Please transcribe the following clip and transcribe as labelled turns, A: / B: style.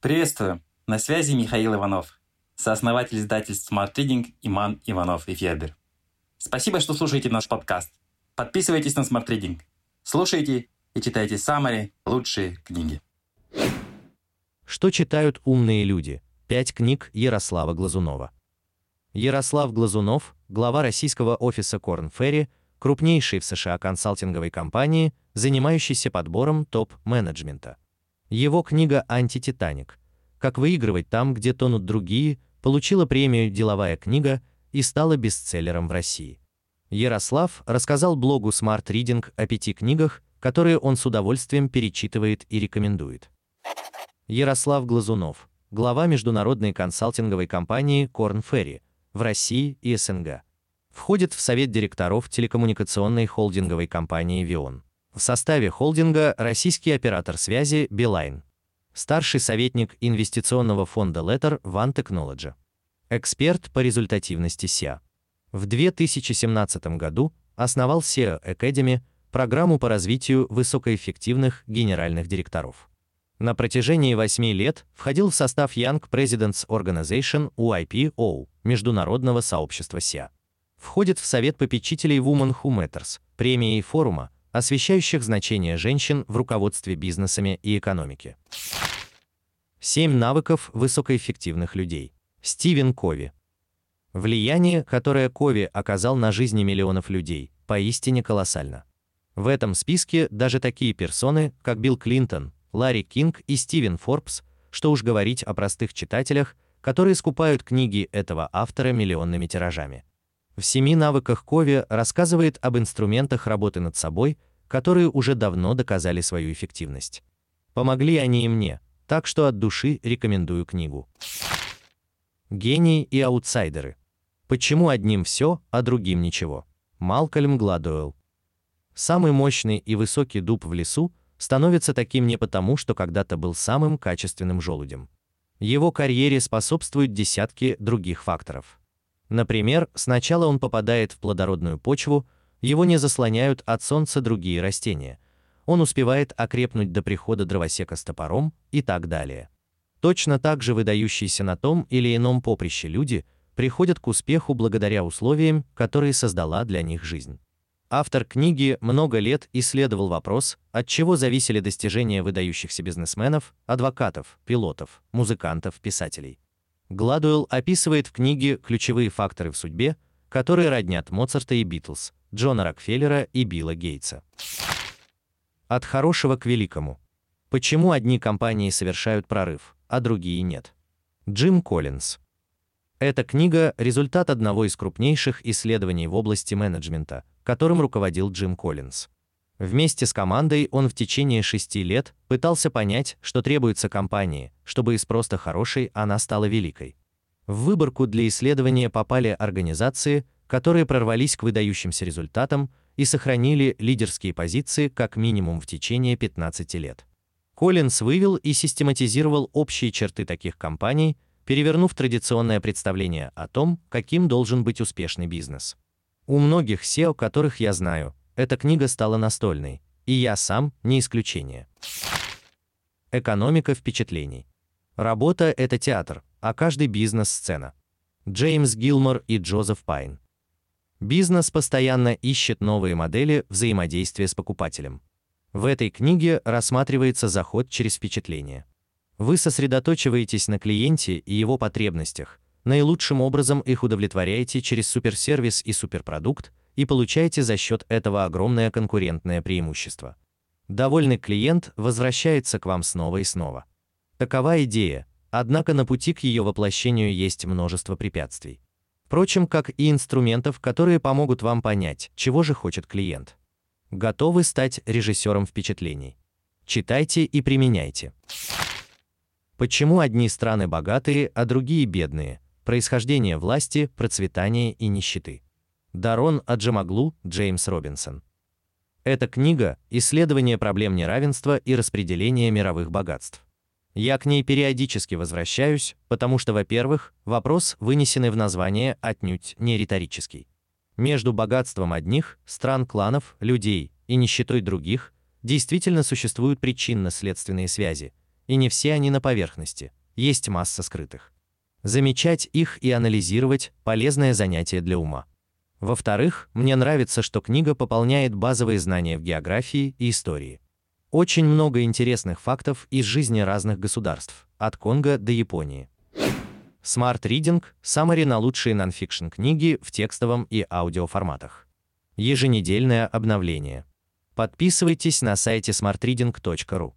A: Приветствую! На связи Михаил Иванов, сооснователь издательств Smart Reading Иман Иванов и Федер. Спасибо, что слушаете наш подкаст. Подписывайтесь на Smart Reading. Слушайте и читайте самые лучшие книги.
B: Что читают умные люди? Пять книг Ярослава Глазунова. Ярослав Глазунов, глава российского офиса Корн Ferry, крупнейшей в США консалтинговой компании, занимающейся подбором топ-менеджмента. Его книга «Антититаник. Как выигрывать там, где тонут другие» получила премию «Деловая книга» и стала бестселлером в России. Ярослав рассказал блогу Smart Reading о пяти книгах, которые он с удовольствием перечитывает и рекомендует. Ярослав Глазунов, глава международной консалтинговой компании Корн Ferry в России и СНГ. Входит в совет директоров телекоммуникационной холдинговой компании Vion. В составе холдинга российский оператор связи Билайн. Старший советник инвестиционного фонда Letter One Technology. Эксперт по результативности SEO. В 2017 году основал SEO Academy, программу по развитию высокоэффективных генеральных директоров. На протяжении 8 лет входил в состав Young Presidents Organization UIPO, международного сообщества SEO. Входит в совет попечителей Women Who Matters, премии и форума, освещающих значение женщин в руководстве бизнесами и экономике. 7 навыков высокоэффективных людей. Стивен Кови. Влияние, которое Кови оказал на жизни миллионов людей, поистине колоссально. В этом списке даже такие персоны, как Билл Клинтон, Ларри Кинг и Стивен Форбс, что уж говорить о простых читателях, которые скупают книги этого автора миллионными тиражами. В семи навыках Кови рассказывает об инструментах работы над собой, которые уже давно доказали свою эффективность. Помогли они и мне, так что от души рекомендую книгу. Гении и аутсайдеры. Почему одним все, а другим ничего? Малкольм Гладуэлл. Самый мощный и высокий дуб в лесу становится таким не потому, что когда-то был самым качественным желудем. Его карьере способствуют десятки других факторов. Например, сначала он попадает в плодородную почву, его не заслоняют от солнца другие растения. Он успевает окрепнуть до прихода дровосека с топором и так далее. Точно так же выдающиеся на том или ином поприще люди приходят к успеху благодаря условиям, которые создала для них жизнь. Автор книги много лет исследовал вопрос, от чего зависели достижения выдающихся бизнесменов, адвокатов, пилотов, музыкантов, писателей. Гладуэлл описывает в книге ключевые факторы в судьбе, которые роднят Моцарта и Битлз, Джона Рокфеллера и Билла Гейтса. От хорошего к великому. Почему одни компании совершают прорыв, а другие нет. Джим Коллинз. Эта книга – результат одного из крупнейших исследований в области менеджмента, которым руководил Джим Коллинз. Вместе с командой он в течение шести лет пытался понять, что требуется компании, чтобы из просто хорошей она стала великой. В выборку для исследования попали организации, которые прорвались к выдающимся результатам и сохранили лидерские позиции как минимум в течение 15 лет. Коллинс вывел и систематизировал общие черты таких компаний, перевернув традиционное представление о том, каким должен быть успешный бизнес. У многих SEO, которых я знаю, эта книга стала настольной, и я сам не исключение. Экономика впечатлений. Работа это театр, а каждый бизнес сцена. Джеймс Гилмор и Джозеф Пайн. Бизнес постоянно ищет новые модели взаимодействия с покупателем. В этой книге рассматривается заход через впечатление. Вы сосредотачиваетесь на клиенте и его потребностях, наилучшим образом их удовлетворяете через суперсервис и суперпродукт и получаете за счет этого огромное конкурентное преимущество. Довольный клиент возвращается к вам снова и снова. Такова идея, однако на пути к ее воплощению есть множество препятствий. Впрочем, как и инструментов, которые помогут вам понять, чего же хочет клиент. Готовы стать режиссером впечатлений? Читайте и применяйте. Почему одни страны богатые, а другие бедные? Происхождение власти, процветание и нищеты. Дарон Аджамаглу, Джеймс Робинсон. Эта книга исследование проблем неравенства и распределения мировых богатств. Я к ней периодически возвращаюсь, потому что, во-первых, вопрос, вынесенный в название, отнюдь не риторический. Между богатством одних, стран, кланов, людей и нищетой других действительно существуют причинно-следственные связи, И не все они на поверхности, есть масса скрытых. Замечать их и анализировать – полезное занятие для ума. Во-вторых, мне нравится, что книга пополняет базовые знания в географии и истории. Очень много интересных фактов из жизни разных государств, от Конго до Японии. Smart Reading – саммари на лучшие нонфикшн книги в текстовом и аудиоформатах. Еженедельное обновление. Подписывайтесь на сайте smartreading.ru.